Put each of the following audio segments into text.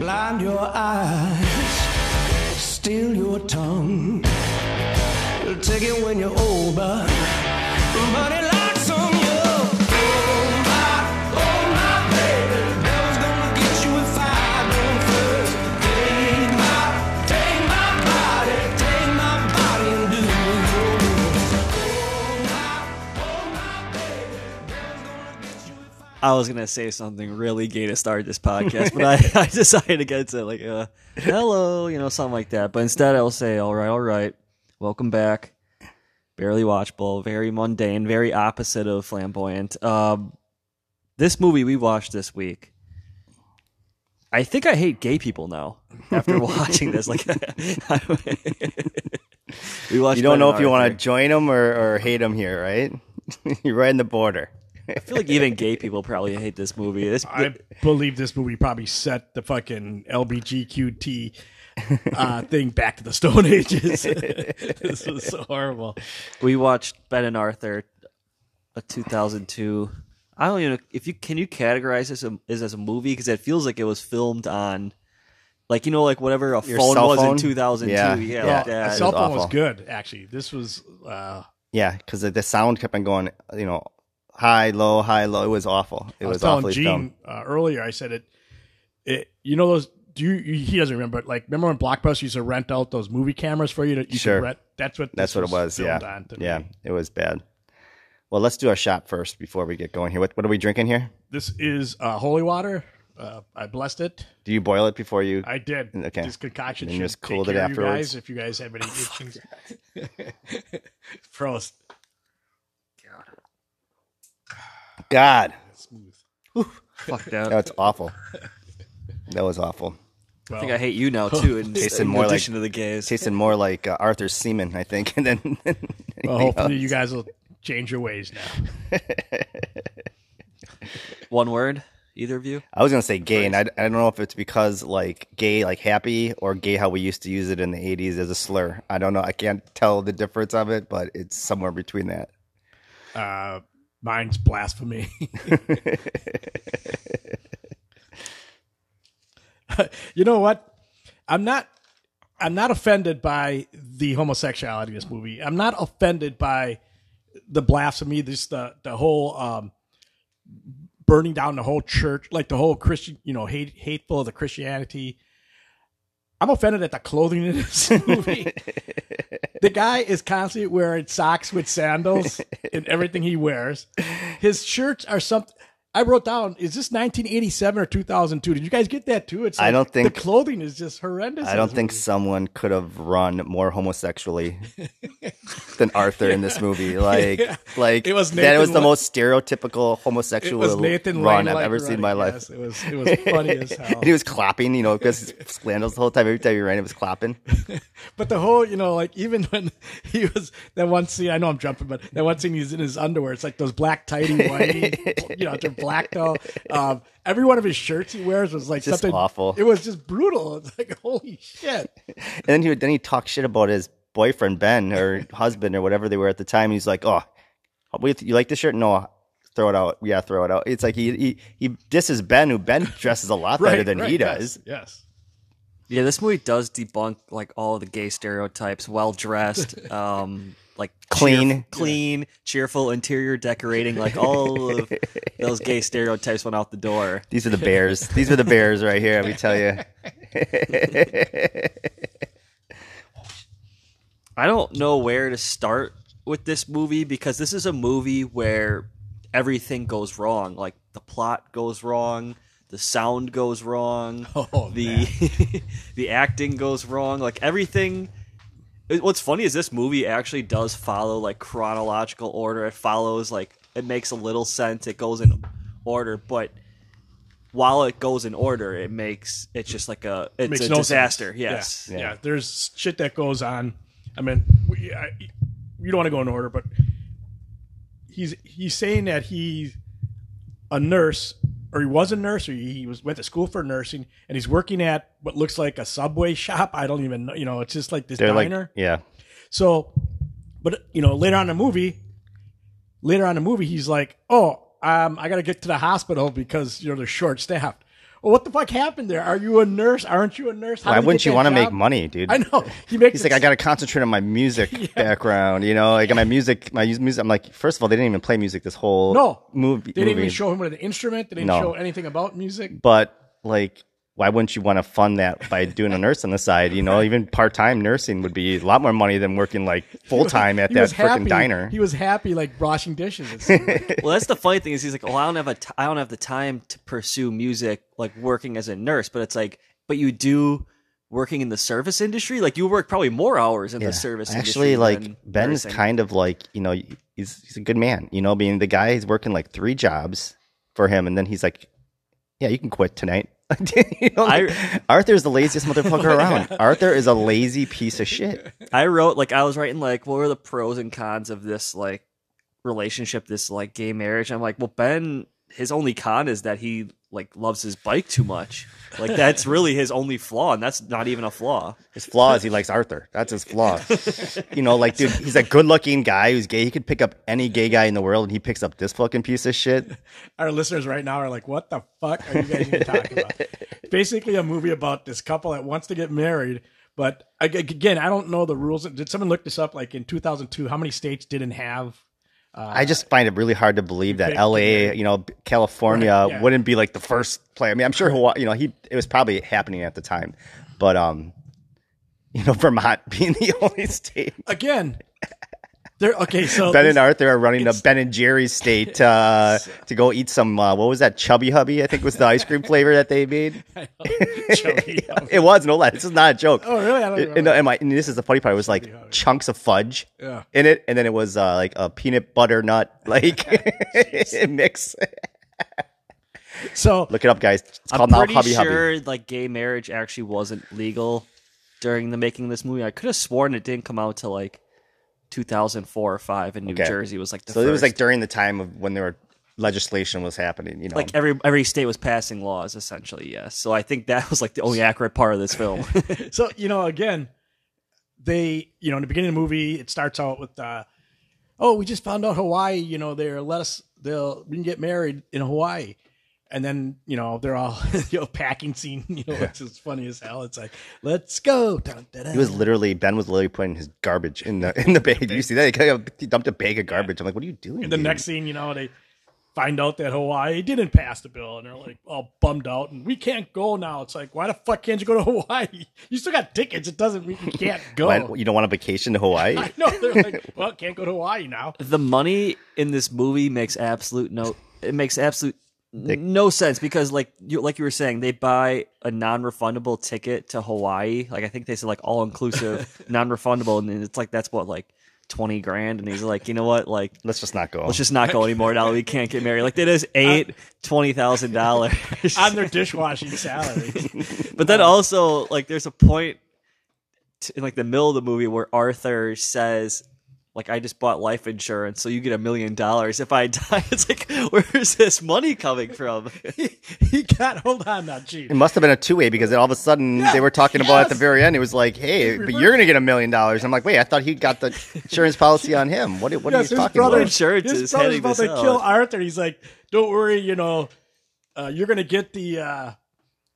blind your eyes, steal your tongue. Take it when you're but money I. Was gonna say something really gay to start this podcast, but I, I decided against it. Like, uh, hello, you know, something like that. But instead, I'll say, all right, all right, welcome back. Barely watchable, very mundane, very opposite of flamboyant. Um, this movie we watched this week. I think I hate gay people now after watching this. Like, we watched. You don't know if you want to join them or, or hate them here, right? You're right in the border. I feel like even gay people probably hate this movie. This I believe this movie probably set the fucking LBGQT uh, thing back to the Stone Ages. this was so horrible. We watched Ben and Arthur, a 2002. I don't even know if you can you categorize this as, as, as a movie because it feels like it was filmed on, like you know, like whatever a Your phone cell was in 2002. Yeah, Yeah, yeah. like A that. cell phone was awful. good, actually. This was uh, Yeah, because the, the sound kept on going, you know, high, low, high, low. It was awful. It I was, was, telling awfully Gene filmed. uh, earlier. I said it. It you know those. Do you, he doesn't remember? But like, remember when Blockbuster used to rent out those movie cameras for you? To, you could Sure. rent, that's what. That's what it was. Yeah, on yeah, me. it was bad. Well, let's do our shot first before we get going here. What, what are we drinking here? This is uh, holy water. Uh, I blessed it. Do you boil it before you? I did. Okay. This concoction And should just take cooled it care of you afterwards? guys if you guys have any itchings. Prost. God, Smooth. Fuck that. that's awful. That was awful. I think I hate you now too. In, Tasted in more like- to the gays. Tasted more like uh, Arthur's semen, I think, and then. Well, hopefully else. you guys will change your ways now. One word, either of you. I was gonna say gay, and I, I don't know if it's because like gay, like happy, or gay how we used to use it in the '80s as a slur. I don't know. I can't tell the difference of it, but it's somewhere between that. Uh, mine's blasphemy. you know what? I'm not. I'm not offended by the homosexuality in this movie. I'm not offended by the blasphemy. This the the whole um, burning down the whole church, like the whole Christian, you know, hate hateful of the Christianity. I'm offended at the clothing in this movie. The guy is constantly wearing socks with sandals in everything he wears. His shirts are something. I wrote down, is this 1987 or 2002? Did you guys get that too? It's I don't think- the clothing is just horrendous. I don't think someone could have run more homosexually than Arthur in this movie. Like, like It was that Nathan was the most stereotypical homosexual Nathan run I've like ever seen in my life. yes. It was it was funny as hell. And he was clapping, you know, because scandals the whole time. Every time he ran, he was clapping. But the whole, you know, like even when he was that one scene, I know I'm jumping, but that one scene he's in his underwear. It's like those black tighty whitey, you know, black though. Um, every one of his shirts he wears was like Just something awful. It was just brutal. It's like holy shit. And then he would then he talked shit about his boyfriend Ben or husband or whatever they were at the time. He's like, "Oh, you like this shirt? No, throw it out. Yeah, throw it out." It's like he he he disses Ben, who Ben dresses a lot better than right, he yes, does. Yes. Yeah, this movie does debunk like all of the gay stereotypes. Well dressed, um, like Clean. cheer- clean, cheerful interior decorating. Like all of those gay stereotypes went out the door. These are the bears. These are the bears right here. Let me tell you. I don't know where to start with this movie because this is a movie where everything goes wrong. Like the plot goes wrong, the sound goes wrong, Oh, the the acting goes wrong. Like everything. It- What's funny is this movie actually does follow like chronological order. It follows like it makes a little sense. It goes in order, but while it goes in order, it makes it's just like a it's Makes a no disaster. sense. Yes. Yeah. yeah. There's shit that goes on. I mean, we, I, you don't want to go in order, but he's he's saying that he's a nurse, or he was a nurse, or he was went to school for nursing, and he's working at what looks like a subway shop. I don't even know. You know, it's just like this They're like, diner. yeah, So, but you know, later on in the movie, later on in the movie, he's like, "Oh, um, I got to get to the hospital because you know they're short staffed." Well, what the fuck happened there? Are you a nurse? Aren't you a nurse? How Why wouldn't you want to make money, dude? I know. He makes He's like, I got to concentrate on my music background. You know, like my music, my music. I'm like, first of all, they didn't even play music this whole No. movie. They didn't movie. even show him with an instrument. They didn't No. show anything about music. But like, why wouldn't you want to fund that by doing a nurse on the side? You know, even part time nursing would be a lot more money than working like full time at that freaking diner. He was happy, like washing dishes. It seemed like. Well, that's the funny thing is he's like, well, I don't have a, t- I don't have the time to pursue music like working as a nurse, but it's like, but you do working in the service industry. Like you work probably more hours in Yeah. the service industry. Actually, industry. like than Ben's nursing. kind of like you know he's he's a good man. You know, being the guy he's working like three jobs for him, and then he's like, "Yeah, you can quit tonight." you know, like, Arthur's the laziest motherfucker around. Arthur is a lazy piece of shit. I wrote like I was writing like what were the pros and cons of this like relationship, this like gay marriage. I'm like, well, Ben, his only con is that he like loves his bike too much. Like that's really his only flaw, and that's not even a flaw. His flaw is he likes Arthur. That's his flaw. you know, like dude, he's a good-looking guy who's gay. He could pick up any gay guy in the world, and he picks up this fucking piece of shit. Our listeners right now are like, "What the fuck are you guys even talking about?" Basically, a movie about this couple that wants to get married, but again, I don't know the rules. Did someone look this up? Like in 2002, how many states didn't have? I just find it really hard to believe that L.A., you know, California Right, yeah. wouldn't be like the first play. I mean, I'm sure Hawaii, you know, he it was probably happening at the time, but um, you know, Vermont being the only state. Again, they're okay. So Ben and Arthur are running the Ben and Jerry's state uh, to go eat some. Uh, what was that? Chubby Hubby, I think was the ice cream flavor that they made. Chubby It was no lie. This is not a joke. Oh, really? I don't It- remember. and, and my, and this is the funny part. It was like chunks of fudge Yeah. in it, and then it was uh, like a peanut butter nut like mix. so Look it up, guys. It's I'm called now pretty Hubby sure Hubby. like gay marriage actually wasn't legal during the making of this movie. I could have sworn it didn't come out till like 2004 or five in New Okay. Jersey was like the So first. it was like during the time of when there were legislation was happening. You know, like every every state was passing laws essentially. Yes, so I think that was like the only accurate part of this film. so you know again they you know in the beginning of the movie it starts out with uh oh we just found out hawaii you know they're let us they'll we can get married in hawaii and then you know they're all you know packing scene you know it's is funny as hell it's like let's go Dun, dun, dun. he was literally Ben was literally putting his garbage in the in the bag. Did you see that? He, kind of- he dumped a bag of garbage. I'm like, what are you doing? and the dude? next scene you know they find out that hawaii didn't pass the bill and they're like all bummed out and we can't go now it's like why the fuck can't you go to hawaii you still got tickets it doesn't mean you can't go Why- you don't want a vacation to Hawaii? I know they're like, well, can't go to Hawaii now. the money in this movie makes absolute no it makes absolute no sense because like you like you were saying they buy a non-refundable ticket to Hawaii. Like I think they said like all inclusive non-refundable and it's like that's what like 20 grand? And he's like you know what? Like Let's just not go. let's just not go anymore now we can't get married. Like that is eight twenty thousand dollars. On their dishwashing salary. But then also, like, there's a point t- in like the middle of the movie where Arthur says, "Like, I just bought life insurance, so you get a million dollars if I die." It's like, where's this money coming from? he got, hold on now, Gene. It must have been a two way because all of a sudden they were talking about at the very end. It was like, "Hey, but you're going to get a million dollars." I'm like, "Wait, I thought he got the insurance policy on him. What? What Yes, are you talking brother, about?" Insurance his is brother's about this to out. kill Arthur. He's like, don't worry, you know, uh, you're going to get the, uh,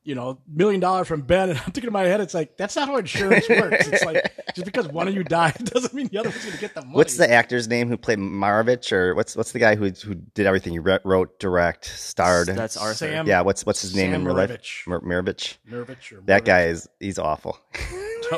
you know, million dollars from Ben. And I'm thinking in my head, it's like, that's not how insurance works. It's like, just because one of you died doesn't mean the other one's going to get the money. What's the actor's name who played Maravich, or what's what's the guy who who did everything? He wrote, direct, starred. That's Arthur. Sam- yeah. What's what's his name Sam in real life? Maravich. Mar- Maravich. That guy is he's awful.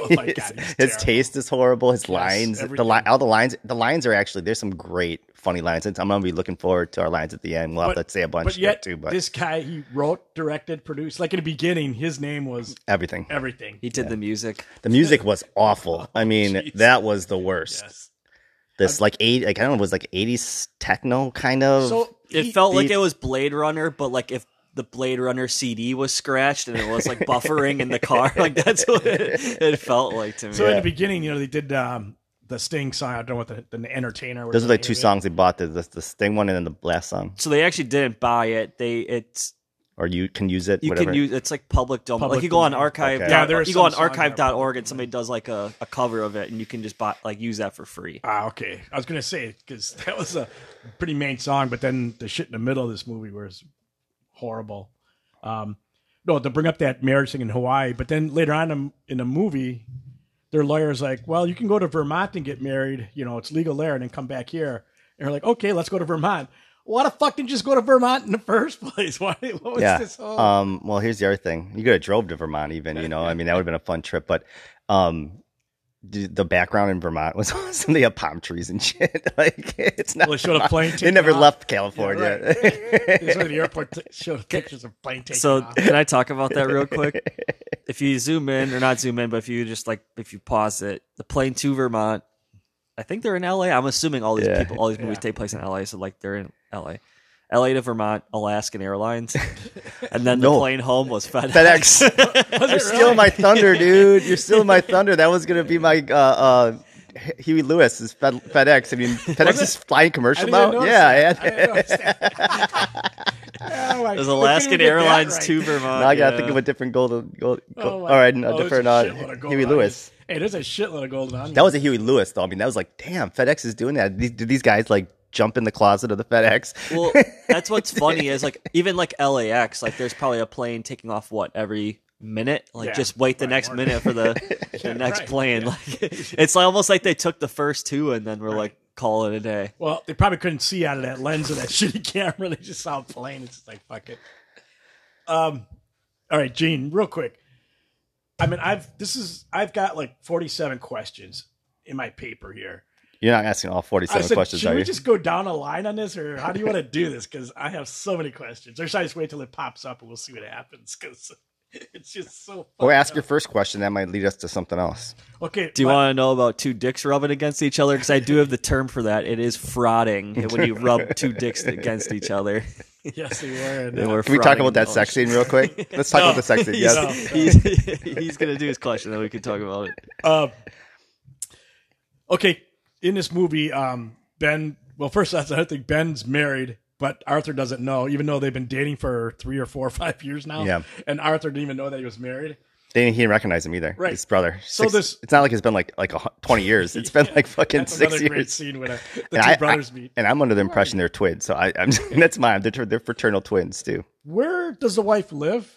Oh my God. his taste is horrible. His lines, the everything. li- all the lines, the lines are actually there's some great funny lines. And I'm gonna be looking forward to our lines at the end. We'll have to say a bunch but yet, too, but this guy, he wrote, directed, produced. Like in the beginning, his name was everything. everything. He did the music. The music was awful. Oh, I mean, jeez. that was the worst. Yes. This like eight, like I don't know, it was like 80s techno kind of. So It he- felt like it was Blade Runner, but like if the Blade Runner CD was scratched and it was like buffering in the car, like that's what it, it felt like to me. So in the beginning, you know, they did um, the Sting song. I don't know what the, the Entertainer. Was. Those are like the two it. songs they bought. The, the the Sting one and then the last song, so they actually didn't buy it. They it's or you can use it. You whatever. can use it's like public domain. Public like you go on archive. Okay. Yeah, dot- there are you go on some songs that archive.org and somebody does like a, a cover of it and you can just buy like use that for free. Ah, okay. I was gonna say because that was a pretty main song, but then the shit in the middle of this movie was horrible. Um, no, to bring up that marriage thing in Hawaii. But then later on in, in the movie, their lawyer's like, well, you can go to Vermont and get married. You know, it's legal there, and then come back here. And they're like, okay, let's go to Vermont. Why the fuck didn't you just go to Vermont in the first place? Why? What was yeah. this whole? Um, well, here's the other thing. You could have drove to Vermont, even. You know, I mean, that would have been a fun trip. But um, the the background in Vermont was awesome. They have palm trees and shit. like it's not. Well, they showed a plane They never off. left California. right. They just went to the airport to show pictures of plane taking So off. can I talk about that real quick? if you zoom in or not zoom in, but if you just like if you pause it, the plane to Vermont, I think they're in LA. I'm assuming all these Yeah. people, all these movies Yeah. take place in LA, so like they're in LA. LA to Vermont, Alaskan Airlines, and then the No. plane home was FedEx. FedEx. You're stealing my thunder, dude. You're stealing my thunder. That was gonna be my uh, uh, Huey Lewis is Fed, FedEx. I mean, FedEx is flying I commercial didn't now. notice Yeah, that. yeah. I didn't notice that. Oh, my- There's we couldn't Alaskan get that Airlines right. to Vermont. Now I gotta yeah. think of a different golden. Gold, Oh, gold, my- all right, no, oh, there's different. a Uh, shitload of golden Huey onions. Lewis. Hey, there's a shitload of golden onions. That was a Huey Lewis though. I mean, that was like, damn, FedEx is doing that. These, did these guys like jump in the closet of the FedEx? well, that's what's funny is like even like LAX, like there's probably a plane taking off what every minute. Like Yeah, just wait the right, next or- minute for the, the next right, plane. Like it's like, almost like they took the first two and then we're like call it a day. Well, they probably couldn't see out of that lens of that shitty camera. They just saw a plane. It's just like fuck it. Um, all right, Gene, real quick. I mean, I've this is I've got like forty seven questions in my paper here. You're not asking all I 47 said, questions, should are we you? just go down a line on this, or how do you want to do this? Because I have so many questions. Or should I just wait till it pops up and we'll see what happens? Because it's just so. Or ask up. your first question. That might lead us to something else. Okay. Do you my- want to know about two dicks rubbing against each other? Because I do have the term for that. It is frotting when you rub two dicks against each other. Yes, they were. and, uh, were Can we talk frotting about that the sex scene real quick? Let's talk No. about the sex scene. He's, Yes. No. he's, he's gonna do his question, then we can talk about it. Uh, okay, in this movie, um, Ben. Well, first, that's I think Ben's married, but Arthur doesn't know, even though they've been dating for three or four or five years now. Yeah. and Arthur didn't even know that he was married. They didn't, he didn't recognize him either. Right. His brother. So Six- this- It's not like it's been like like a, 20 years. It's been like fucking That's six another great years. scene when uh, the And two I- brothers I- meet. and I'm under the impression they're twins. So I, I'm that's mine. They're, they're fraternal twins too. Where does the wife live?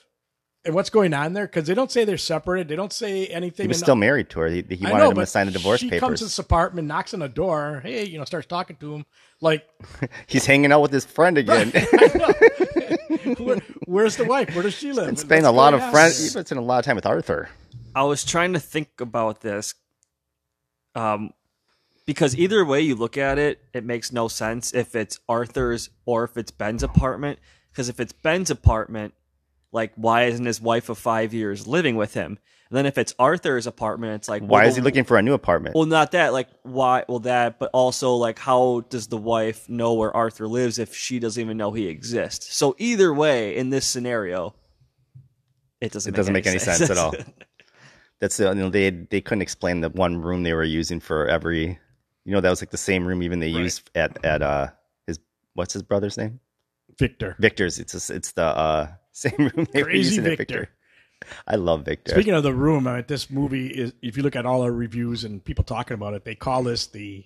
And what's going on there? Because they don't say they're separated. They don't say anything. He was And- still married to her. He, he wanted know, him to sign the divorce she comes to papers. this apartment, knocks on the door. Hey, you know, starts talking to him. Like, He's hanging out with his friend again. where, where's the wife? Where does she live? and spending a What's lot going of on friends. there? He's been spending a lot of time with Arthur. I was trying to think about this, um, because either way you look at it, it makes no sense if it's Arthur's or if it's Ben's apartment. Because if it's Ben's apartment, like why isn't his wife of five years living with him? And then if it's Arthur's apartment, it's like Why well, is he looking for a new apartment? Well, not that. Like why? Well, that. But also, like, how does the wife know where Arthur lives if she doesn't even know he exists? So either way, in this scenario, it doesn't. it doesn't make any sense, at all. That's the, you know, they they couldn't explain the one room they were using for every. You know that was like the same room even they Right. used at at uh his what's his brother's name Victor. Victor's. It's just, it's the uh same room they were Crazy using Victor. Victor. I love Victor. Speaking of the room, I mean, this movie is. If you look at all our reviews and people talking about it, they call this the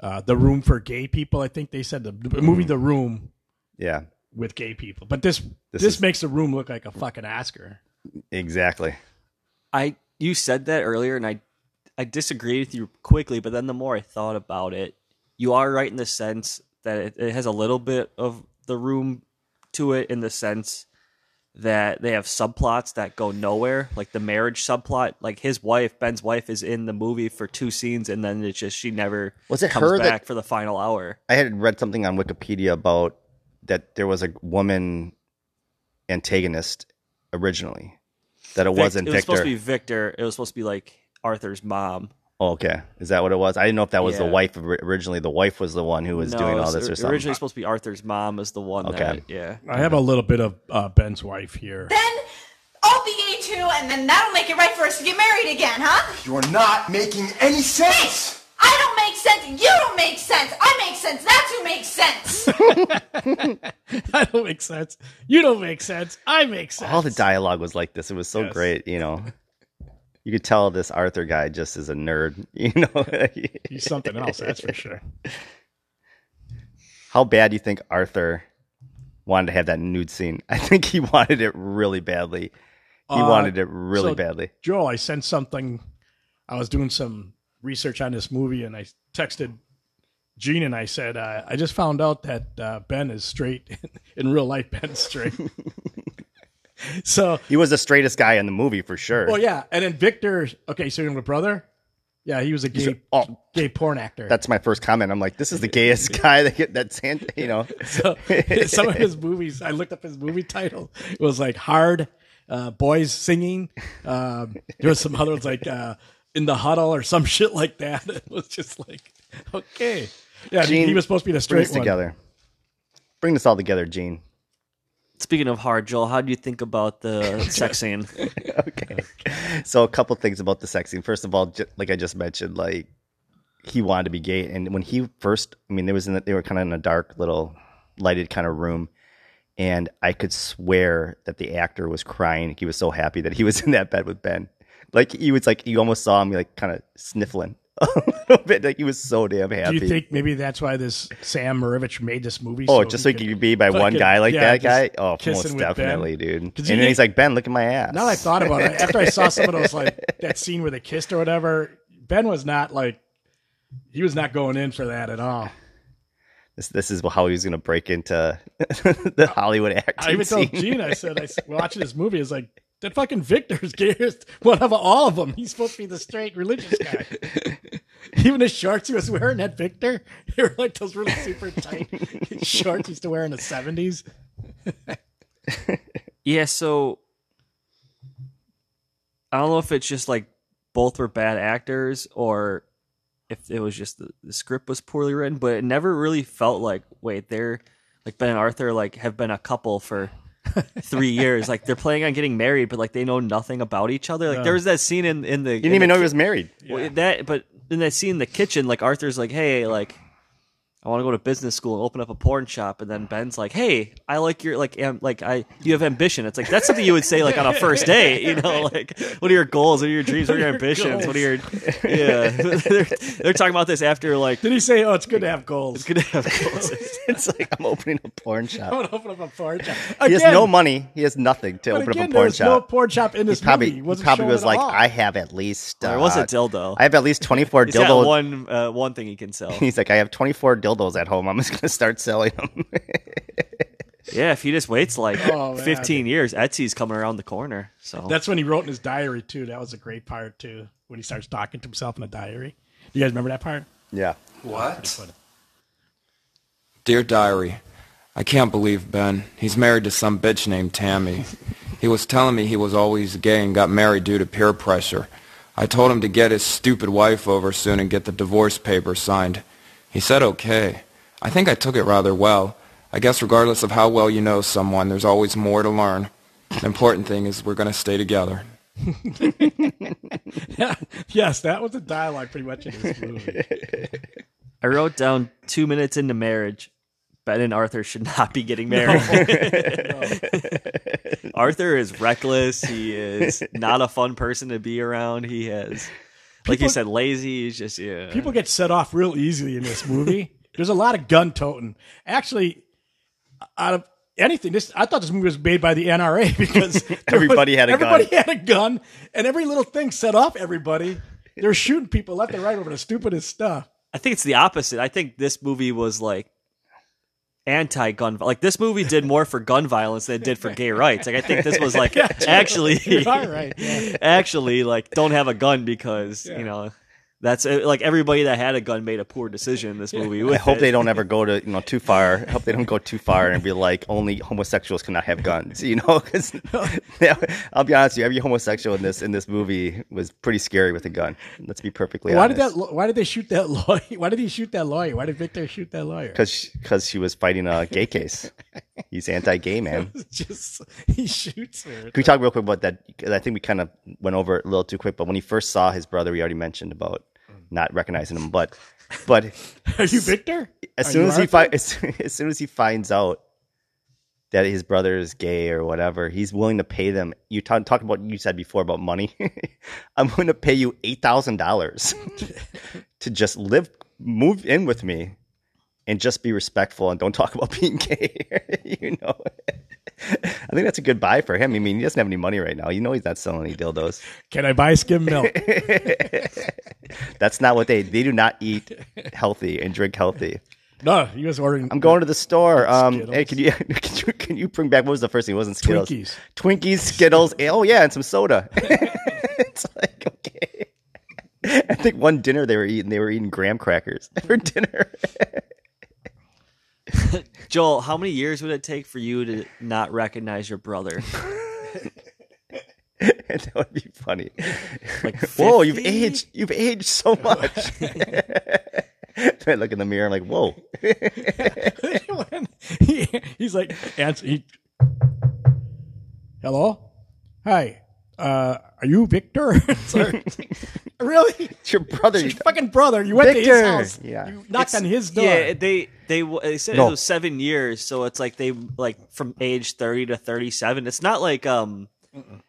uh, the room for gay people. I think they said the, the movie The Room yeah, with gay people. But this this, This is- makes the room look like a fucking Oscar. exactly. I you said that earlier, and I I disagree with you quickly. But then the more I thought about it, you are right in the sense that it, it has a little bit of the room to it in the sense that they have subplots that go nowhere, like the marriage subplot. Like his wife, Ben's wife, is in the movie for two scenes, and then it's just she never Was it comes her that- back for the final hour. I had read something on Wikipedia about that there was a woman antagonist originally. That it Vic- wasn't it was Victor. supposed to be Victor. It was supposed to be like Arthur's mom. Oh, okay, is that what it was? I didn't know if that was the wife ori- originally. The wife was the one who was No, doing all this or something. Originally supposed to be Arthur's mom is the one. Okay. That, yeah. I have a little bit of uh, Ben's wife here. Then I'll be gay too, and then that'll make it right for us to get married again, huh? You're not making any sense! I don't make sense. You don't make sense. I make sense. That's who makes sense. I don't make sense. You don't make sense. I make sense. all the dialogue was like this. It was so Yes. great, you know. You could tell this Arthur guy just is a nerd, you know. He's something else, that's for sure. How bad do you think Arthur wanted to have that nude scene. I think he wanted it really badly. He Uh, wanted it really so- badly. Joel, I sent something. I was doing some research on this movie, and I texted Gene, and I said, uh, "I just found out that uh, Ben is straight in real life. Ben's straight." so, He was the straightest guy in the movie for sure. well, yeah, and then Victor. Okay, so you have a brother. Yeah, he was a gay, oh. gay porn actor. That's my first comment. I'm like, this is the gayest guy that get that's you know. so some of his movies i looked up his movie title it was like hard uh, boys singing um, there was some other ones like uh, in the huddle or some shit like that it was just like okay yeah he- Gene, he was supposed to be the Bring straight this one together. Bring this all together, Gene. Speaking of hard, Joel, how do you think about the sex scene? okay. So a couple things about the sex scene. First of all, ju- like I just mentioned, like he wanted to be gay, and when he first, I mean, there was in the, they were kind of in a dark little lighted kind of room, and I could swear that the actor was crying. He was so happy that he was in that bed with Ben. Like he was like you almost saw him like kind of sniffling a little bit. Like he was so damn happy. do you think maybe that's why this sam Marovich made this movie Oh, just so he could be by one guy like yeah, that guy? Oh, most definitely, dude. And then he's like, Ben, look at my ass. now that i thought about it after i saw some of those like that scene where they kissed or whatever ben was not like he was not going in for that at all This, this is how he was going to break into the Hollywood acting I even told. Gene, I said, I watching this movie, is like, that fucking Victor's gayest one of all of them. He's supposed to be the straight religious guy. even the shorts he was wearing, that Victor, they were like those really super tight shorts he used to wear in the 70s. Yeah, so I don't know if it's just like both were bad actors or if it was just the, the script was poorly written, but it never really felt like wait, they're like Ben and Arthur like have been a couple for three years. Like they're planning on getting married, but like they know nothing about each other. Like there was that scene in in the You didn't even know he was married. well, that, but in that scene in the kitchen, like Arthur's like, "Hey, like, I want to go to business school and open up a porn shop," and then Ben's like, "Hey, I like your like, am, like I, you have ambition." It's like that's something you would say like on a first date, you know, like, what are your goals? What are your dreams? What are your ambitions? What are your, yeah? they're, they're talking about this after like, Did he say, oh, it's good to have goals? It's good to have goals. It's like I'm opening a porn shop. I'm to open up a porn shop. He has no money. He has nothing to open again, up a porn shop. no porn shop in this probably, movie. He he probably was like, all. I have at least. Uh, There was a dildo. I have at least 24 He's dildos. one uh, one thing he can sell. He's like, I have 24 dildos at home. I'm just gonna start selling them. Yeah, if he just waits like Oh, 15 years, Etsy's coming around the corner. So That's when he wrote in his diary, too. That was a great part, too, when he starts talking to himself in a diary. Do you guys remember that part? yeah. What? Dear Diary, I can't believe Ben. He's married to some bitch named Tammy. He was telling me he was always gay and got married due to peer pressure. I told him to get his stupid wife over soon and get the divorce papers signed. He said okay. I think I took it rather well. I guess regardless of how well you know someone, there's always more to learn. The important thing is we're going to stay together. yes, that was the dialogue pretty much in this movie. I wrote down two minutes into marriage. Ben and Arthur should not be getting married. Arthur is reckless. He is not a fun person to be around. He has, like you said, lazy. Just yeah. People get set off real easily in this movie. There's a lot of gun toting. Actually, out of anything, this I thought this movie was made by the NRA because Everybody had a gun. everybody had a gun, and every little thing set off everybody. They're shooting people left and right over the stupidest stuff. I think it's the opposite. I think this movie was like anti-gun. Like this movie did more for gun violence than it did for gay rights. Like I think this was like actually, right. Yeah. actually like don't have a gun because you know that's uh, like everybody that had a gun made a poor decision in this movie. I hope it. they don't ever go to you know too far. I hope they don't go too far and be like only homosexuals cannot have guns. You know, because I'll be honest with you, every homosexual in this in this movie was pretty scary with a gun. Let's be perfectly honest. Why did that? Why did they shoot that lawyer? Why did he shoot that lawyer? Why did Victor shoot that lawyer? Because because she was fighting a gay case. He's anti-gay, man. just he shoots her. Can we talk real quick about that? 'Cause I think we kind of went over it a little too quick. But when he first saw his brother, we already mentioned about not recognizing him. But but Are you Victor? as Are soon as he fi- as, as soon as he finds out that his brother is gay or whatever, he's willing to pay them. You talk, talked about you said before about money. I'm going to pay you eight thousand dollars to just live, move in with me, and just be respectful and don't talk about being gay. you know, I think that's a good buy for him. I mean, he doesn't have any money right now. You know, he's not selling any dildos. Can I buy skim milk? That's not what they they do. Not eat healthy and drink healthy. no, he was ordering. I'm going to the store. Um, hey, can you can you can you bring back what was the first thing? It wasn't Skittles. Twinkies. Twinkies, Skittles. Oh yeah, and some soda. it's like okay. I think one dinner they were eating, they were eating graham crackers for dinner. Joel, how many years would it take for you to not recognize your brother? that would be funny. Like whoa, you've aged. You've aged so much. I look in the mirror. I'm like, whoa. When he, he's like, answer. He, Hello, hi. Uh, are you Victor? Sorry. really? It's your brother. Your fucking brother. You went to his house. Yeah. You knocked It's- on his door. Yeah, they they they said No. it was seven years, so it's like they like from age thirty to thirty seven. It's not like um,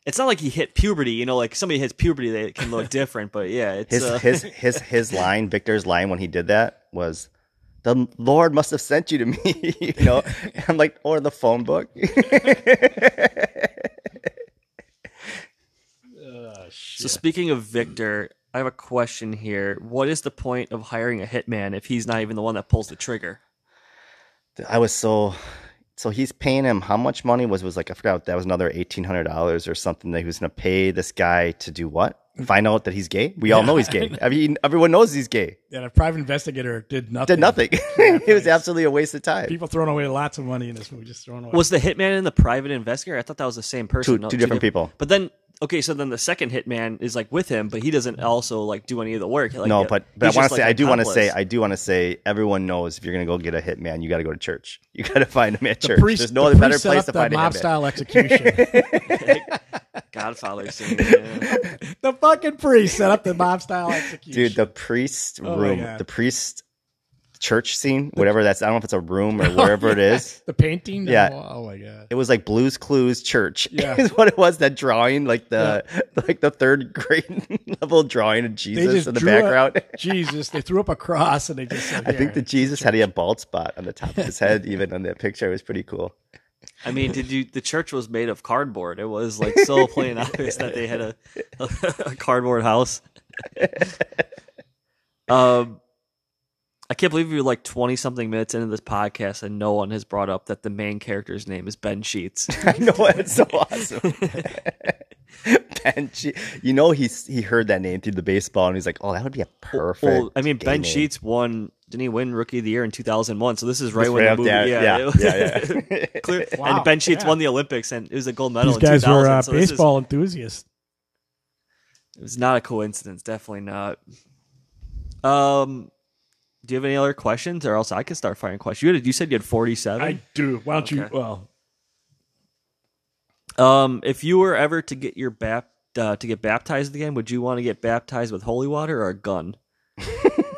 it's not like he hit puberty. You know, like somebody hits puberty, they can look different. But yeah, it's his uh, his his his line, Victor's line when he did that was, "The Lord must have sent you to me." you know, I'm like, or the phone book. So speaking of Victor, I have a question here. What is the point of hiring a hitman if he's not even the one that pulls the trigger? I was so. So he's paying him how much money was was like I forgot that was another eighteen hundred dollars or something that he was going to pay this guy to do what? Mm. Find out that he's gay. We all know he's gay. I mean, everyone knows he's gay. And a private investigator did nothing. Did nothing. it was absolutely a waste of time. People throwing away lots of money in this movie, just throwing away. Was the hitman and the private investigator? I thought that was the same person. Two- two different diff- people. But then, okay, so then the second hitman is like with him, but he doesn't also like do any of the work. Like, no, uh, but but I want to say like, I do want to say. I do want to say everyone knows if you're going to go get a hitman, you got to go to church. You got to find him at the church. priest, There's no the other better priest set place up to the find a mob hitman. style execution. Godfather scene. yeah. the fucking priest set up the mob style execution. Dude, the priest Oh room, God. the priest church scene, whatever that's. I don't know if it's a room or wherever it is. the painting. Yeah. Oh, oh my god. It was like Blue's Clues church. Yeah. is what it was. That drawing, like the like the third grade level drawing of Jesus in the drew a- background. Jesus. They threw up a cross and they just. Said, I think the "Here." Jesus had a bald spot on the top of his head, even on that picture. It was pretty cool. I mean, did you? The church was made of cardboard. It was like so plain obvious that they had a, a, cardboard house. um, I can't believe we're like twenty something minutes into this podcast and no one has brought up that the main character's name is Ben Sheets. I know it's so awesome. ben, She- you know he's he heard that name through the baseball and he's like, oh, that would be a perfect. Well, I mean, gay Ben name. Sheets won. Didn't he win Rookie of the Year in two thousand one? So this is right Just when right the movie. there. Yeah, Yeah, it yeah, yeah. clear- Wow, and Ben Sheets yeah. won the Olympics and it was a gold medal. These in guys 2000, were uh, so this is- baseball enthusiasts. It was not a coincidence. Definitely not. Um, do you have any other questions, or else I can start firing questions? You, had, you said you had forty-seven. I do. Why don't you? Well, Um, if you were ever to get your bap uh, to get baptized again, would you want to get baptized with holy water or a gun?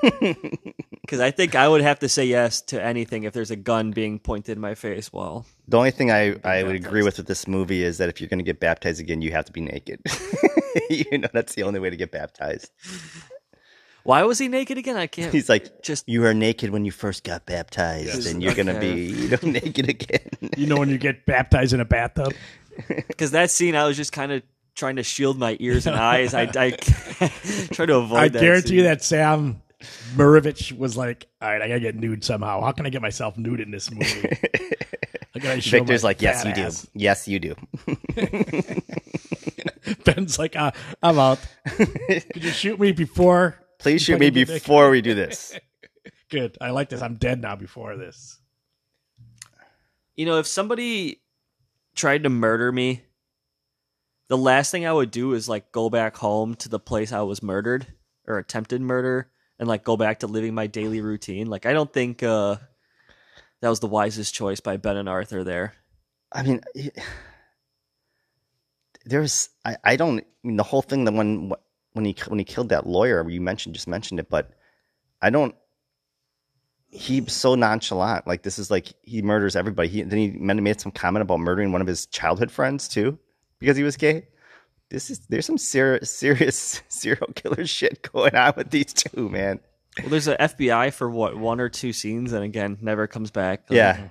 Because I think I would have to say yes to anything if there's a gun being pointed in my face. Well, The only thing I, I would agree with with this movie is that if you're going to get baptized again, you have to be naked. you know, that's the only way to get baptized. Why was he naked again? I can't. He's like, Just- you were naked when you first got baptized, and you're going to Okay. be you know, naked again. you know when you get baptized in a bathtub. because that scene, I was just kind of trying to shield my ears and eyes. I, I try to avoid. I that guarantee scene. you that Sam Marovich was like, "All right, I gotta get nude somehow. How can I get myself nude in this movie?" How can I show Victor's my like, yes, fat you ass?" do. Yes, you do. Ben's like, uh, "I'm out. Could you shoot me before?" Please shoot me before we do this. Good. I like this. I'm dead now. Before this, you know, if somebody tried to murder me, the last thing I would do is like go back home to the place I was murdered or attempted murder and like go back to living my daily routine. Like I don't think uh that was the wisest choice by Ben and Arthur there. I mean, there's I, I don't I mean the whole thing that when when he when he killed that lawyer you mentioned just mentioned it, but I don't. He's so nonchalant. Like this is like he murders everybody. He then he made made some comment about murdering one of his childhood friends too because he was gay. This is there's some serious serious serial killer shit going on with these two man. Well, there's an FBI for what one or two scenes, and again, never comes back. Yeah.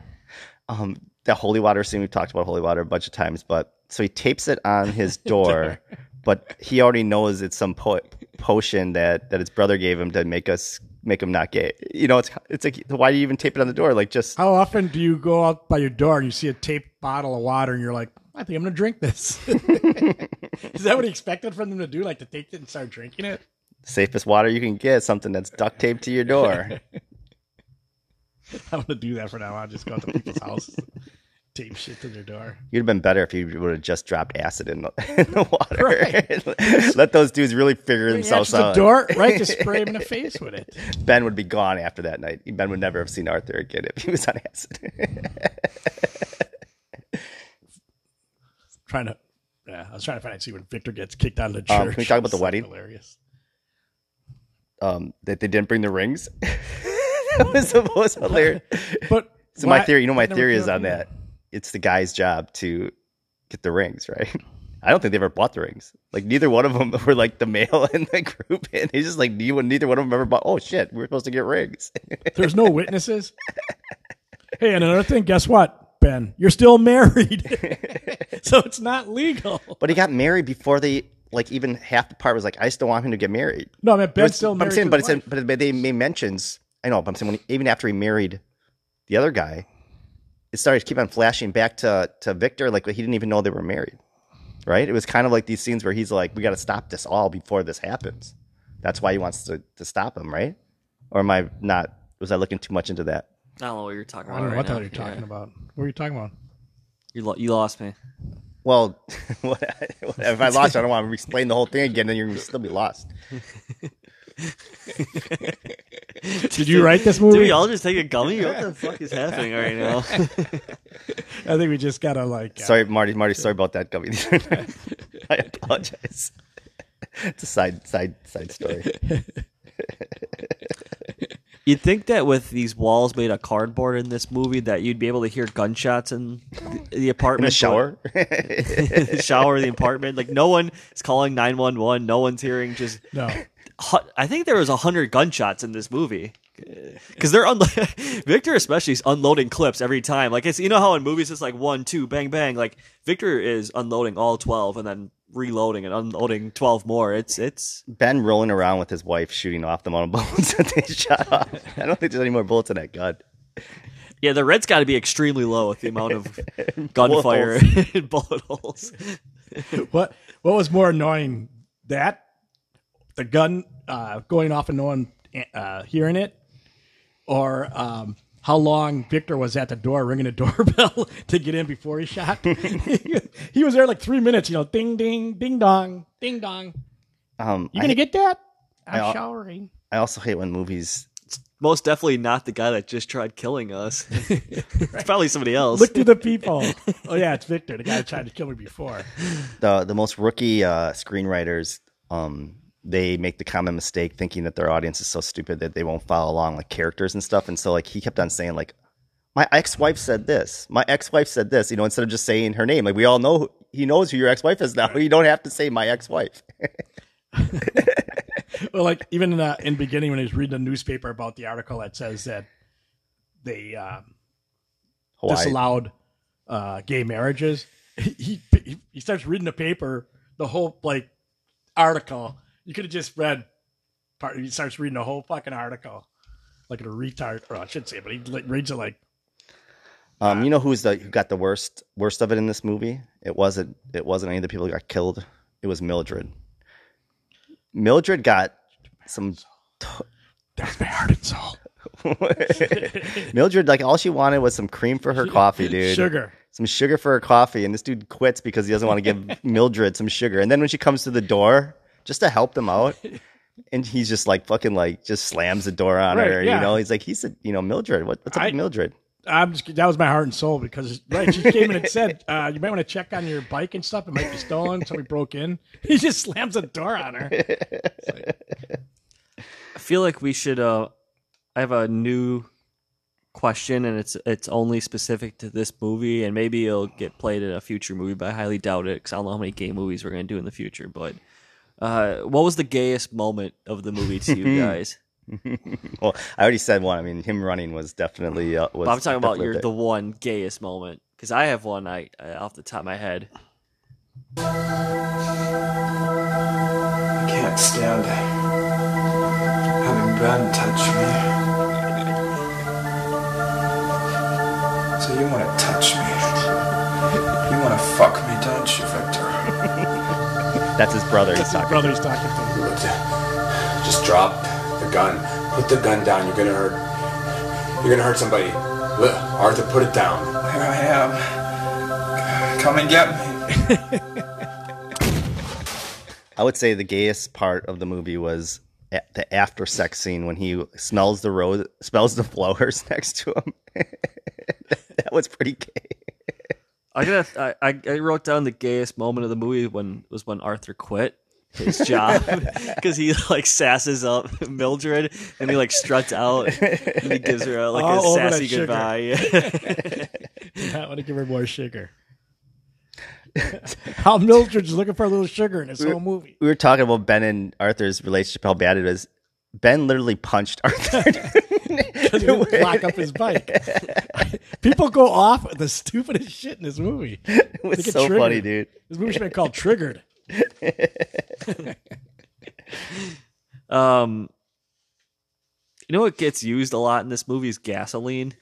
Um, the holy water scene, we've talked about holy water a bunch of times, but so he tapes it on his door, but he already knows it's some po- potion that, that his brother gave him to make us make him not gay. You know, it's it's like why do you even tape it on the door? Like just How often do you go out by your door and you see a taped bottle of water and you're like, I think I'm going to drink this? Is that what he expected from them to do? Like to take it and start drinking it? safest water you can get, something that's duct taped to your door. I'm to do that for now I'll Just go out to people's houses, tape shit to their door. You'd have been better if you would have just dropped acid in the, in the water. Let those dudes really figure themselves Answer the out. door, right? Just spray him in the face with it. Ben would be gone after that night. Ben would never have seen Arthur again if he was on acid. Trying to, yeah, I was trying to find out see when Victor gets kicked out of the church. Um, can we talk about the wedding? Hilarious. um, that they didn't bring the rings. that was the most hilarious. But So my theory, you know, my theory is on that. It's the guy's job to get the rings, right? I don't think they ever bought the rings. Like neither one of them were like the male in the group, and he's just like neither, neither one of them ever bought. Oh shit, we were supposed to get rings. There's no witnesses. hey, and another thing, guess what, Ben? You're still married, so it's not legal. but he got married before they like even half the part was like, I still want him to get married. No, I mean Ben's still married. I'm saying, but his it's wife. but they made mentions. I know, but I'm saying when he, even after he married the other guy, it started to keep on flashing back to to Victor, like he didn't even know they were married. Right? It was kind of like these scenes where he's like, "We got to stop this all before this happens." That's why he wants to to stop him, right? Or am I not? Was I looking too much into that? I don't know what you're talking about. I about. don't know right what the now. hell you're talking Yeah. about. What are you talking about? You, lo- you lost me. Well, if I lost, I don't want to explain the whole thing again. Then you're gonna still be lost. Did you write this movie? Did we all just take a gummy? What the fuck is happening right now? I think we just gotta like. uh, Sorry, Marty. Marty, sorry about that gummy. I apologize. It's a side side side story. You'd think that with these walls made of cardboard in this movie, that you'd be able to hear gunshots in the, the apartment. In the but- shower. the shower of the apartment. Like no one is calling nine one one. No one's hearing just. No. Hu- I think there was a hundred gunshots in this movie. Because they're unlo- Victor especially is unloading clips every time. Like it's you know how in movies it's like one two bang bang. Like Victor is unloading all twelve and then reloading and unloading twelve more. It's it's ben rolling around with his wife shooting off the amount of bullets that they shot off. I don't think there's any more bullets in that gun. yeah. The red's got to be extremely low with the amount of gunfire and bullet holes. What What was more annoying? That the gun uh, going off and no one uh, hearing it, or um, how long Victor was at the door ringing the doorbell to get in before he shot? he was there like three minutes. You know, ding ding ding dong ding dong. Um, You I, gonna get that? I'm I- showering. I also hate when movies. Most definitely not the guy that just tried killing us. it's probably somebody else. Look to the people. Oh yeah, it's Victor, the guy that tried to kill me before. The the most rookie uh, screenwriters, um, they make the common mistake thinking that their audience is so stupid that they won't follow along like characters and stuff. And so like he kept on saying like, my ex wife said this. My ex wife said this. You know, instead of just saying her name, like we all know he knows who your ex wife is now. You don't have to say my ex wife. Well, like even in, uh, in the beginning when he was reading the newspaper about the article that says that they um, disallowed uh, gay marriages, he, he he starts reading the paper, the whole like article. You could have just read part. He starts reading the whole fucking article like a retard. Or I should say, but he like, reads it like Um, you know who's the who got the worst worst of it in this movie? It wasn't it wasn't any of the people who got killed. It was Mildred. Mildred got some. that's my heart and soul. Mildred like all she wanted was some cream for her coffee, dude. Sugar. Some sugar for her coffee, and this dude quits because he doesn't want to give Mildred some sugar. And then when she comes to the door, just to help them out, and he's just like fucking like just slams the door on Right, her. yeah. You know, he's like he's a you know Mildred. What, what's up I- with Mildred? I'm just, that was my heart and soul because right, she came in and said, uh, "You might want to check on your bike and stuff. It might be stolen. Somebody broke in." He just slams the door on her. I feel like we should. Uh, I have a new question, and it's it's only specific to this movie, and maybe it'll get played in a future movie, but I highly doubt it because I don't know how many gay movies we're gonna do in the future. But uh, what was the gayest moment of the movie to you guys? Well, I already said one. I mean, him running was definitely. Uh, was But I'm talking about definitely your there. the one gayest moment because I have one I, I off the top of my head. I can't stand having Ben touch me. So you want to touch me? You want to fuck me, don't you, Victor? That's his brother. He's his talking. brother he's talking to. Look, uh, just drop the gun. Put the gun down. You're gonna hurt. You're gonna hurt somebody. Look, Arthur, put it down. Here I am. Come and get me. I would say the gayest part of the movie was the after sex scene when he smells the rose, smells the flowers next to him. that was pretty gay. I got I, I I wrote down the gayest moment of the movie when was when Arthur quit his job because he like sasses up Mildred and he like struts out and he gives her a, like All a sassy goodbye. I want to give her more sugar. How Mildred's looking for a little sugar in this whole movie. We were talking about Ben and Arthur's relationship, how bad it is. Ben literally punched Arthur. He didn't lock up his bike. People go off the stupidest shit in this movie. it was so triggered. funny, dude. This movie should be called Triggered. um, you know what gets used a lot in this movie is gasoline.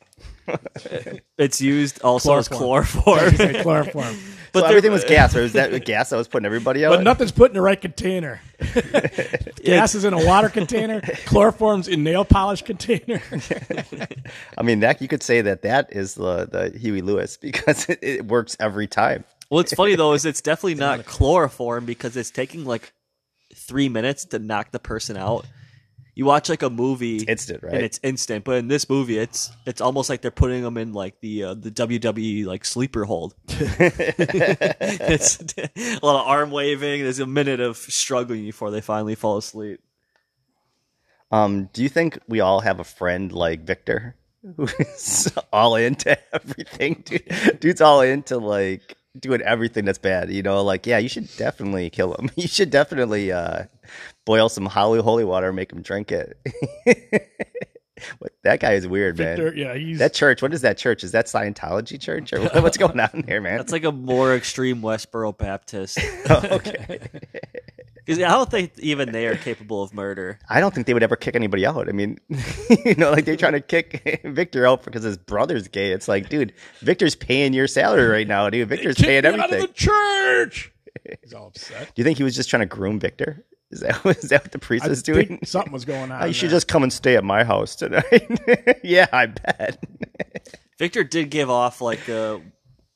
it's used also as Chloroform. chloroform. Say chloroform. But so they're- everything was gas, or was that gas that was putting everybody out? But nothing's put in the right container. Gas is in a water container. Chloroform's in nail polish container. I mean, that you could say that that is the the Huey Lewis because it, it works every time. What's funny though is it's definitely not chloroform because it's taking like three minutes to knock the person out. You watch like a movie, instant, right? And it's instant. But in this movie, it's it's almost like they're putting them in like the uh, the WWE like sleeper hold. it's a lot of arm waving. There's a minute of struggling before they finally fall asleep. Um, do you think we all have a friend like Victor who's all into everything? Dude, dude's all into like doing everything that's bad. You know, like yeah, you should definitely kill him. You should definitely uh, boil some holy holy water, and make him drink it. but that guy is weird, Victor, man. yeah, he's That church, what is that church? Is that Scientology church or what- what's going on there, man? That's like a more extreme Westboro Baptist. okay. Because I don't think even they are capable of murder. I don't think they would ever kick anybody out. I mean, you know, like they're trying to kick Victor out because his brother's gay. It's like, dude, Victor's paying your salary right now, dude. Victor's paying me out of everything. the church. He's all upset. Do you think he was just trying to groom Victor? Is that is that what the priest I was doing? think something was going on. You should there. just come and stay at my house tonight. yeah, I bet. Victor did give off like uh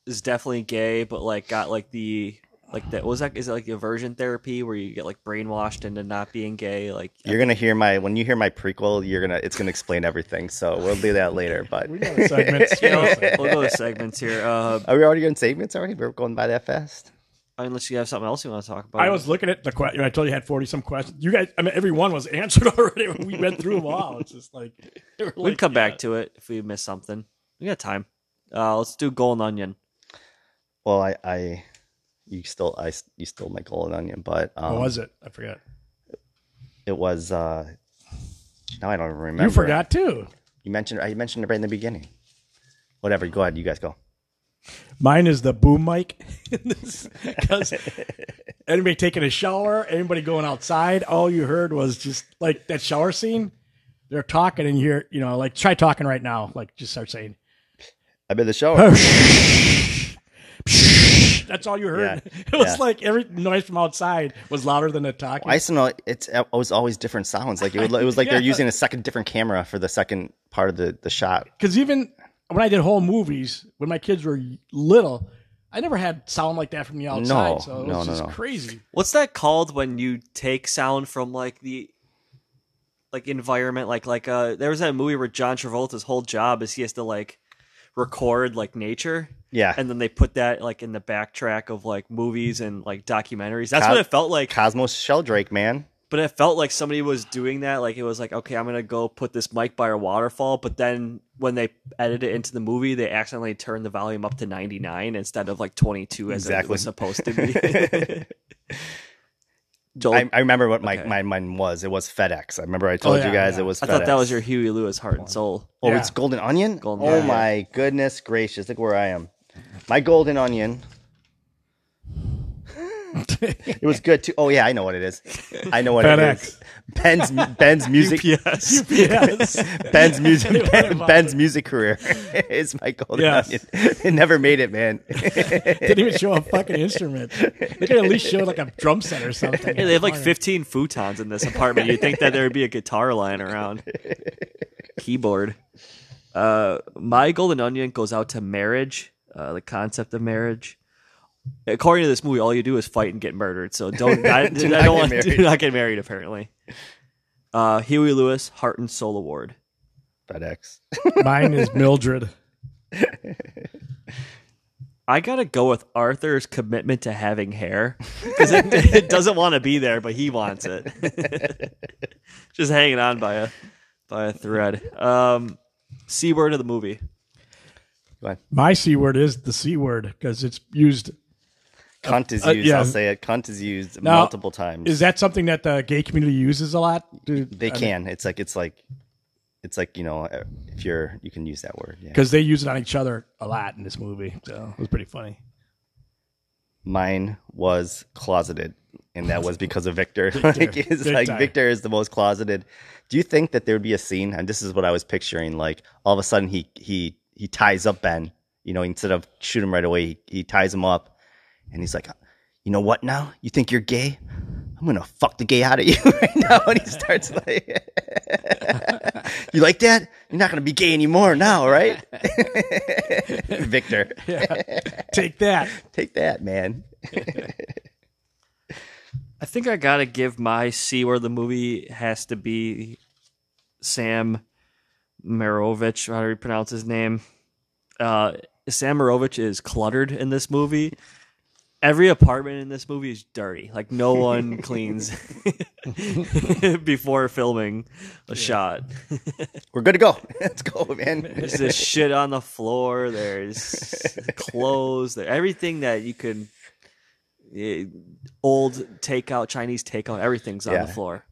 is definitely gay, but like got like the like that was that is it like aversion therapy where you get like brainwashed into not being gay? Like You're gonna hear my when you hear my prequel, you're gonna it's gonna explain everything. So we'll do that later. But We know the segments. you know, we'll go to segments here. Uh, are we already on segments already? We're going by that fast. unless you have something else you want to talk about. I was looking at the question. I told you I had forty some questions. You guys, I mean, every one was answered already when we went through them all. It's just like we can like, come yeah. back to it if we miss something. We got time. Uh, let's do golden onion. Well, I, I you still I you stole my golden onion, but um, What was it? I forgot. it was uh now I don't even remember. You forgot too. You mentioned I mentioned it right in the beginning. Whatever, go ahead, you guys go. Mine is the boom mic. Because anybody taking a shower, anybody going outside, all you heard was just like that shower scene. They're talking, and you hear, you know, like try talking right now. Like just start saying, I'm in the shower. that's all you heard. Yeah, It was yeah. like every noise from outside was louder than the talking. I used to know it's it was always different sounds. Like it, would, it was like they're using a second different camera for the second part of the, the shot. Because even when I did whole movies, when my kids were little, I never had sound like that from the outside. No, so it no, was no, just no. crazy. What's that called when you take sound from like the like environment? Like like uh, there was that movie where John Travolta's whole job is he has to like record like nature. Yeah. and then they put that like in the backtrack of like movies and like documentaries. That's Cos- what it felt like. Cosmos Sheldrake, man. But it felt like somebody was doing that. Like it was like, okay, I'm gonna go put this mic by a waterfall. But then when they edit it into the movie, they accidentally turned the volume up to 99 instead of like 22 as it Exactly. was supposed to be. Joel, I, I remember what my, Okay. my mine was. It was FedEx. I remember I told oh, yeah, you guys yeah. it was I FedEx. thought that was your Huey Lewis heart and soul. Oh, Yeah. it's Golden Onion? Golden oh Onion. my goodness gracious. Look where I am. My Golden Onion. It was good too. Oh yeah, I know what it is. I know what it FedEx. is. Ben's Ben's music Yes. Yes. Ben's music What ben, Ben's music career is my Golden Yes. Onion. It never made it, man. Didn't even show a fucking instrument. They could at least show like a drum set or something. Yeah, they have like 15 futons in this apartment. You'd think that there would be a guitar lying around. Keyboard. Uh, my golden onion goes out to marriage, uh, the concept of marriage. According to this movie, all you do is fight and get murdered. So don't I, Do I not don't get want married. do not get married. Apparently, uh, Huey Lewis Heart and Soul Award. FedEx. Mine is Mildred. I gotta go with Arthur's commitment to having hair because it, it doesn't want to be there, but he wants it. Just hanging on by a by a thread. Um, C word of the movie. My C word is the C word because it's used. Cunt is Uh, used. yeah. I'll say it. Cunt is used Now, multiple times. Is that something that the gay community uses a lot? they can. It's like it's like it's like you know if you're you can use that word. Yeah. because they use it on each other a lot in this movie. So it was pretty funny. Mine was closeted, and that was because of Victor. like, it's Big like time. Victor is the most closeted. Do you think that there would be a scene? And this is what I was picturing. Like all of a sudden, he he he ties up Ben. You know, instead of shoot him right away, he, he ties him up, and he's like, "You know what? Now you think you're gay? I'm gonna fuck the gay out of you right now." And he starts like, "You like that? You're not gonna be gay anymore now, right?" Victor, Take that. take that, man. I think I gotta give my C where the movie has to be Sam Mraovich. How do you pronounce his name? Uh, Sam Mraovich is cluttered in this movie. Every apartment in this movie is dirty. Like no one cleans before filming a shot. We're good to go. Let's go, man. There's this shit on the floor. There's clothes. There, everything that you could. eh, old takeout, Chinese takeout, everything's on Yeah. the floor.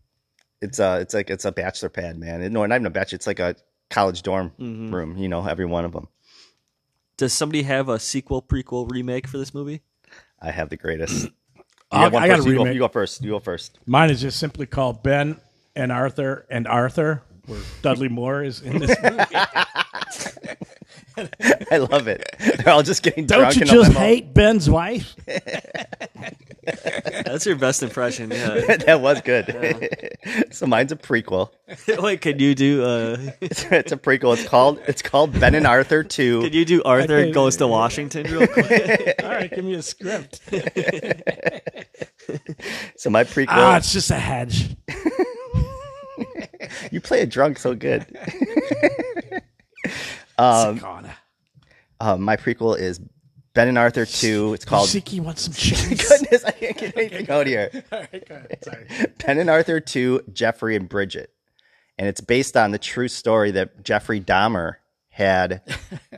It's a, it's like it's a bachelor pad, man. No, not even a bachelor. It's like a college dorm Mm-hmm. room. You know, every one of them. Does somebody have a sequel, prequel, remake for this movie? I have the greatest. You have one I got first. a You go, remake. you go first. You go first. Mine is just simply called Ben and Arthur and Arthur, where Dudley Moore is in this movie. I love it. They're all just getting drunk. Don't drunk you in a just limo. hate Ben's wife? That's your best impression. Yeah. that was good. so mine's a prequel. Wait, can you do? Uh, It's, it's a prequel. It's called it's called Ben and Arthur Two. can you do Arthur can- goes to Washington real quick? All right, give me a script. So my prequel. Ah, it's just a hedge. you play a drunk so good. um, Sakana. uh, my prequel is Ben and Arthur Two. It's called. Siki wants some. Goodness, I can't get anything out here. All right, go ahead. Sorry. Ben and Arthur 2, Jeffrey and Bridget. And it's based on the true story that Jeffrey Dahmer had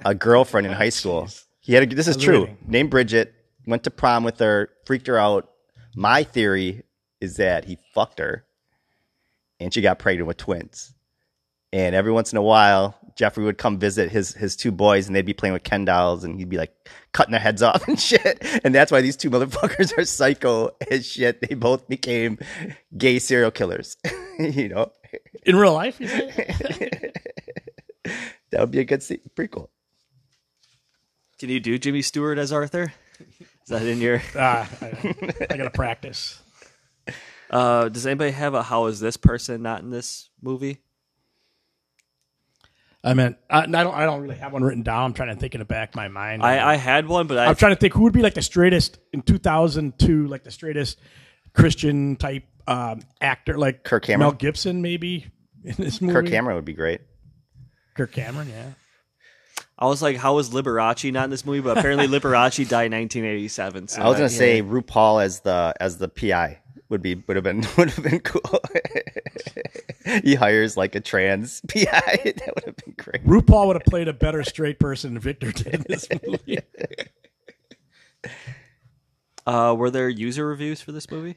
a girlfriend in high school. He had a, this is true. reading. Named Bridget, went to prom with her, freaked her out. My theory is that he fucked her and she got pregnant with twins. And every once in a while, Jeffrey would come visit his his two boys, and they'd be playing with Ken dolls, and he'd be like cutting their heads off and shit. And that's why these two motherfuckers are psycho as shit. They both became gay serial killers. you know, In real life, that would be a good se- prequel. Can you do Jimmy Stewart as Arthur? Is that in your? Ah, I, I gotta practice. Uh, does anybody have a how is this person not in this movie? I mean, I, I don't. I don't really have one written down. I'm trying to think in the back of my mind. I, I had one, but I I'm trying to think who would be like the straightest in 2002, like the straightest Christian type um, actor, like Kirk Cameron? Mel Gibson, maybe in this movie. Kirk Cameron would be great. Kirk Cameron, yeah. I was like, how was Liberace not in this movie? But apparently Liberace died in 1987. So I was gonna that- say RuPaul as the as the PI would be would have been would have been cool. he hires like a trans PI. that would have been great. RuPaul would have played a better straight person than Victor did in this movie. Uh, were there user reviews for this movie?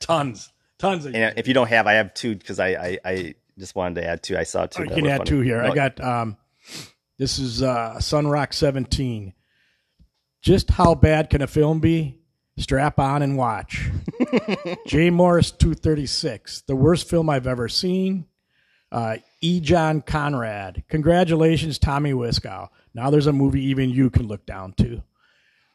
tons, tons of. And if you don't have, I have two because I, I I just wanted to add two. I saw two. I that can were add funny. two here. I got um, this is uh, Sunrock 17. Just how bad can a film be? Strap on and watch. J. Morris 236. The worst film I've ever seen. Uh, E. John Conrad. Congratulations, Tommy Wiseau. Now there's a movie even you can look down to.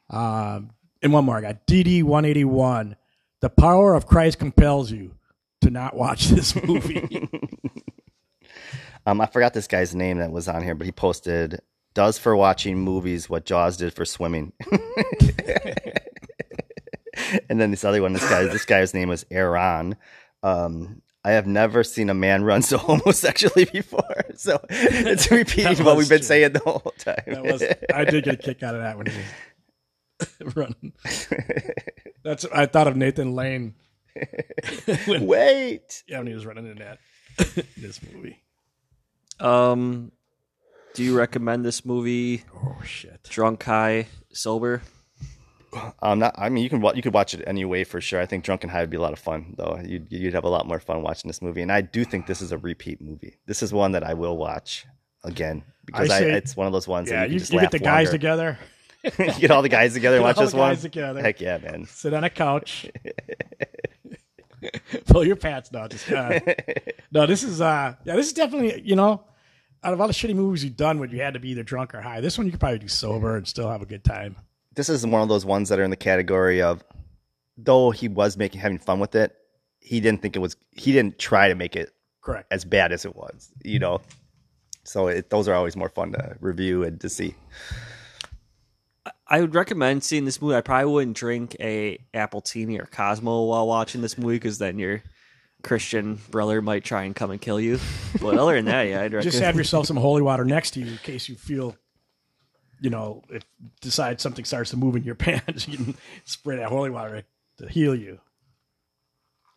Um, and one more. I got DD 181. The power of Christ compels you to not watch this movie. Um, I forgot this guy's name that was on here, but he posted does for watching movies what Jaws did for swimming. And then this other one, this guy, this guy's name was Aaron. Um, I have never seen a man run so homosexually before. So it's repeating what we've been true. saying the whole time. That was I did get a kick out of that when he was running. That's I thought of Nathan Lane when, Wait. yeah, when he was running in that this movie. Um, do you recommend this movie? Oh shit! Drunk, high, sober? Um, not. I mean, you can you could watch it anyway for sure. I think Drunken High would be a lot of fun, though. You'd you'd have a lot more fun watching this movie, and I do think this is a repeat movie. This is one that I will watch again because I I it's one of those ones. Yeah, that you, you, you get the guys longer. together, you get all the guys together Get watch all this the one. together. Heck yeah, man. sit on a couch, pull your pants down. Just uh, no, this is uh, yeah, this is definitely you know, out of all the shitty movies you've done, when you had to be either drunk or high, this one you could probably do sober and still have a good time. This is one of those ones that are in the category of, though he was making having fun with it, he didn't think it was. He didn't try to make it Correct. as bad as it was. You know. So it, those are always more fun to review and to see. I would recommend seeing this movie. I probably wouldn't drink a apple Appletini or Cosmo while watching this movie because then your Christian brother might try and come and kill you. But other than that, yeah, I'd recommend. Just have yourself some holy water next to you in case you feel, you know, if decide something starts to move in your pants, you can spray that holy water to heal you.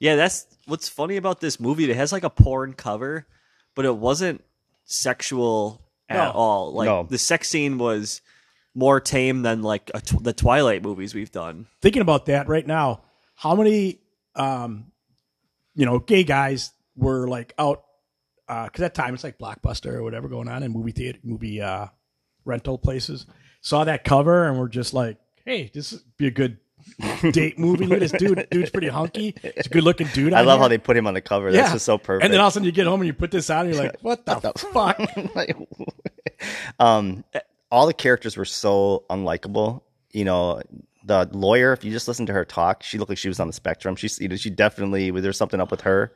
Yeah, that's what's funny about this movie. It has like a porn cover, but it wasn't sexual at No. all. Like No. the sex scene was more tame than like a tw- the Twilight movies we've done. Thinking about that right now, how many, um, you know, gay guys were like out because at time it's like Blockbuster or whatever going on in movie theater, movie uh, rental places. Saw that cover and we're just like, hey, this would be a good date movie. Look at this dude. Dude's pretty hunky. It's a good looking dude. I love here. how they put him on the cover. That's just so perfect. And then all of a sudden you get home and you put this on and you're like, what the fuck? um, all the characters were so unlikable. You know, the lawyer. If you just listen to her talk, she looked like she was on the spectrum. She's, you know, she definitely there's something up with her.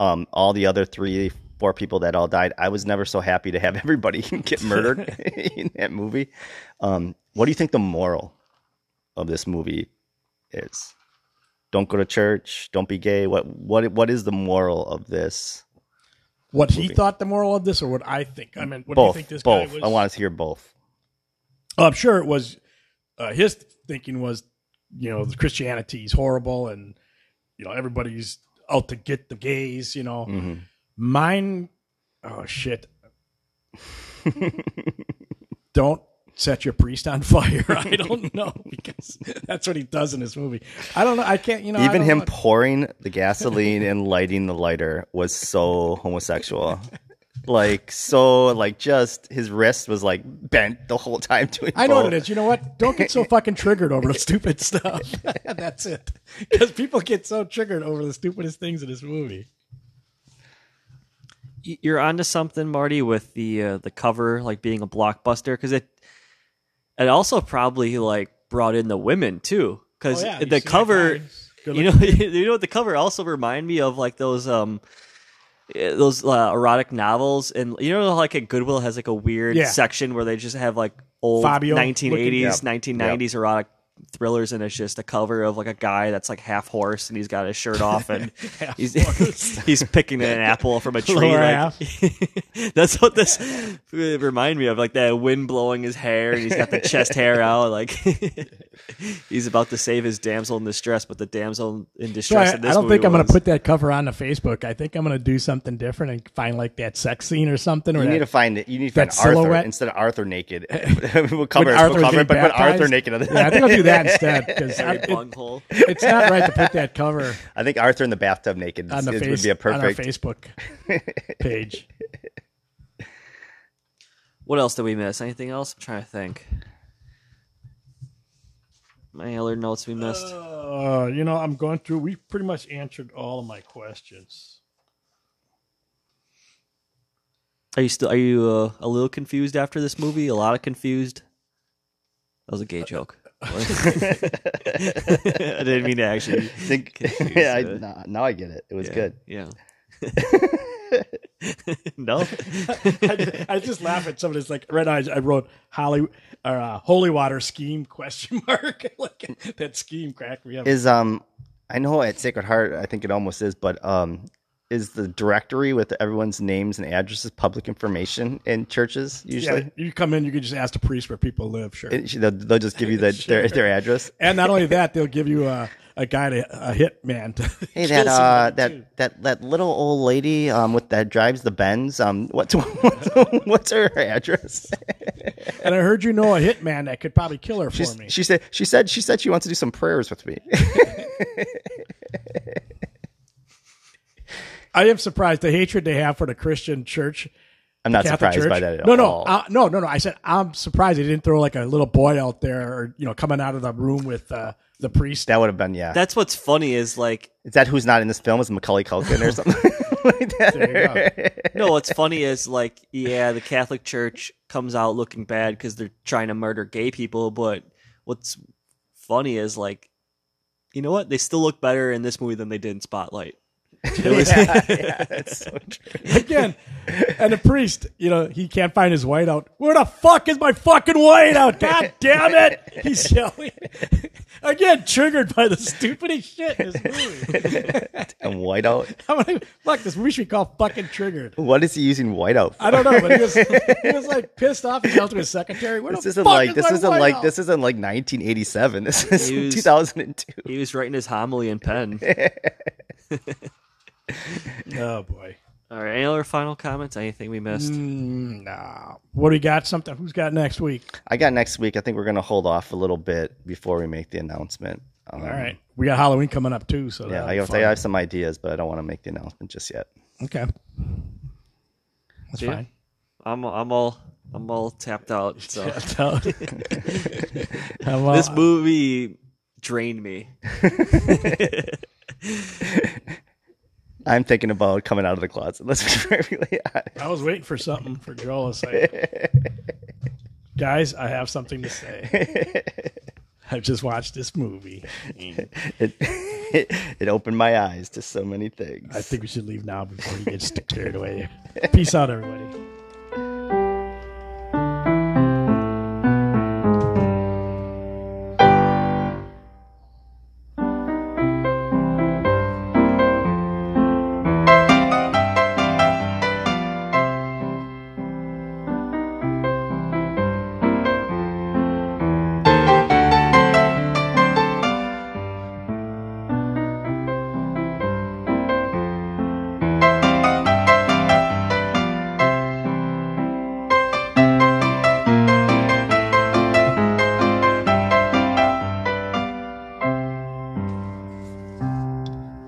Um, all the other three, four people that all died. I was never so happy to have everybody get murdered in that movie. Um, what do you think the moral of this movie is? Don't go to church. Don't be gay. What what what is the moral of this? What he thought the moral of this or what I think? I mean, what both. do you think this both. guy was? I want to hear both. Oh, I'm sure it was. Uh, his thinking was, you know, Christianity is horrible, and you know everybody's out to get the gays. You know, Mm-hmm. Mine. Oh shit! don't set your priest on fire. I don't know because that's what he does in this movie. I don't know. I can't. You know, Even him know. pouring the gasoline and lighting the lighter was so homosexual. Like so, like just his wrist was like bent the whole time doing. I know what it is. You know what? Don't get so fucking triggered over the stupid stuff. That's it. Because people get so triggered over the stupidest things in this movie. You're onto something, Marty, with the uh, the cover like being a blockbuster because it it also probably like brought in the women too because Oh, yeah, the cover. You know, you know what the cover also remind me of like those um eh, those uh, erotic novels and you know like at Goodwill has like a weird Yeah. section where they just have like old Fabio 1980s looking- Yep. 1990s erotic thrillers and it's just a cover of like a guy that's like half horse and he's got his shirt off and he's he's picking an apple from a tree like, that's what this remind me of like that wind blowing his hair and he's got the chest hair out like He's about to save his damsel in distress, but the damsel in So distress I, in this I don't movie think I'm gonna put that cover on the Facebook. I think I'm going to do something different and find like that sex scene or something. Or You that, need to find it. You need to find that Arthur silhouette? instead of Arthur naked. we'll when cover it. Arthur's We'll cover it, but put Arthur naked on the. Yeah, I think I'll do that instead because it, it's not right to put that cover I think Arthur in the bathtub naked on the is- face would be a on our perfect. Facebook page. What else did we miss? Anything else? I'm trying to think. Any other notes we missed? Uh, you know, I'm going through. We pretty much answered all of my questions. Are you still? Are you uh, a little confused after this movie? A lot of confused. That was a gay joke. I didn't mean to actually. think, confuse, yeah, I, uh, now, now I get it. It was yeah, good. Yeah. no. I, I just laugh at somebody. It's like right now. I, I wrote Holly or uh, Holy Water scheme question mark. like that scheme cracked me up. Is um, I know at Sacred Heart, I think it almost is, but um, is the directory with everyone's names and addresses public information in churches yeah, usually? you come in, you can just ask the priest where people live. Sure. They'll, they'll just give you the, their their address. and not only that, they'll give you a, a guy to a hit man. To Hey, that uh, that too. that that little old lady um with that drives the Benz um what's what's, what's her address? And I heard you know a hitman that could probably kill her for me. she said she said she said she wants to do some prayers with me. I am surprised the hatred they have for the Christian church. I'm not Catholic surprised Church. by that at no, no, all. uh, no, no, no. I said I'm surprised they didn't throw like a little boy out there, or you know, coming out of the room with uh, the priest. that would have been yeah. That's what's funny is like Is that who's not in this film? Is Macaulay Culkin or something like that? There you go. no. What's funny is like yeah, the Catholic Church comes out looking bad because they're trying to murder gay people. But what's funny is like, you know what? They still look better in this movie than they did in Spotlight. It was yeah, that's so true. Again, and the priest, you know, he can't find his whiteout. Where the fuck is my fucking whiteout? God damn it! He's yelling. Again, triggered by the stupidest shit in this movie. And whiteout. I'm like, fuck, this movie should be called fucking triggered. What is he using whiteout for? I don't know, but he was, he was like pissed off. He yelled to his secretary. Where This the isn't fuck like is this my isn't like whiteout?" this isn't like 1987. This is He was- 2002. he was writing his homily in pen. Oh boy. All right. Any other final comments? Anything we missed? Mm, nah. What do we got? Something? Who's got next week? I got next week. I think we're gonna hold off a little bit before we make the announcement. Um, All right. We got Halloween coming up too. So Yeah, I be have. I have some ideas, but I don't want to make the announcement just yet. Okay. That's Yeah. fine. I'm I'm all I'm all tapped out. So I'm, uh, this movie drained me. I'm thinking about coming out of the closet. Let's be perfectly honest. I was waiting for something for Joel to say. Guys, I have something to say. I've just watched this movie. It, it it opened my eyes to so many things. I think we should leave now before he gets carried away. Peace out, everybody.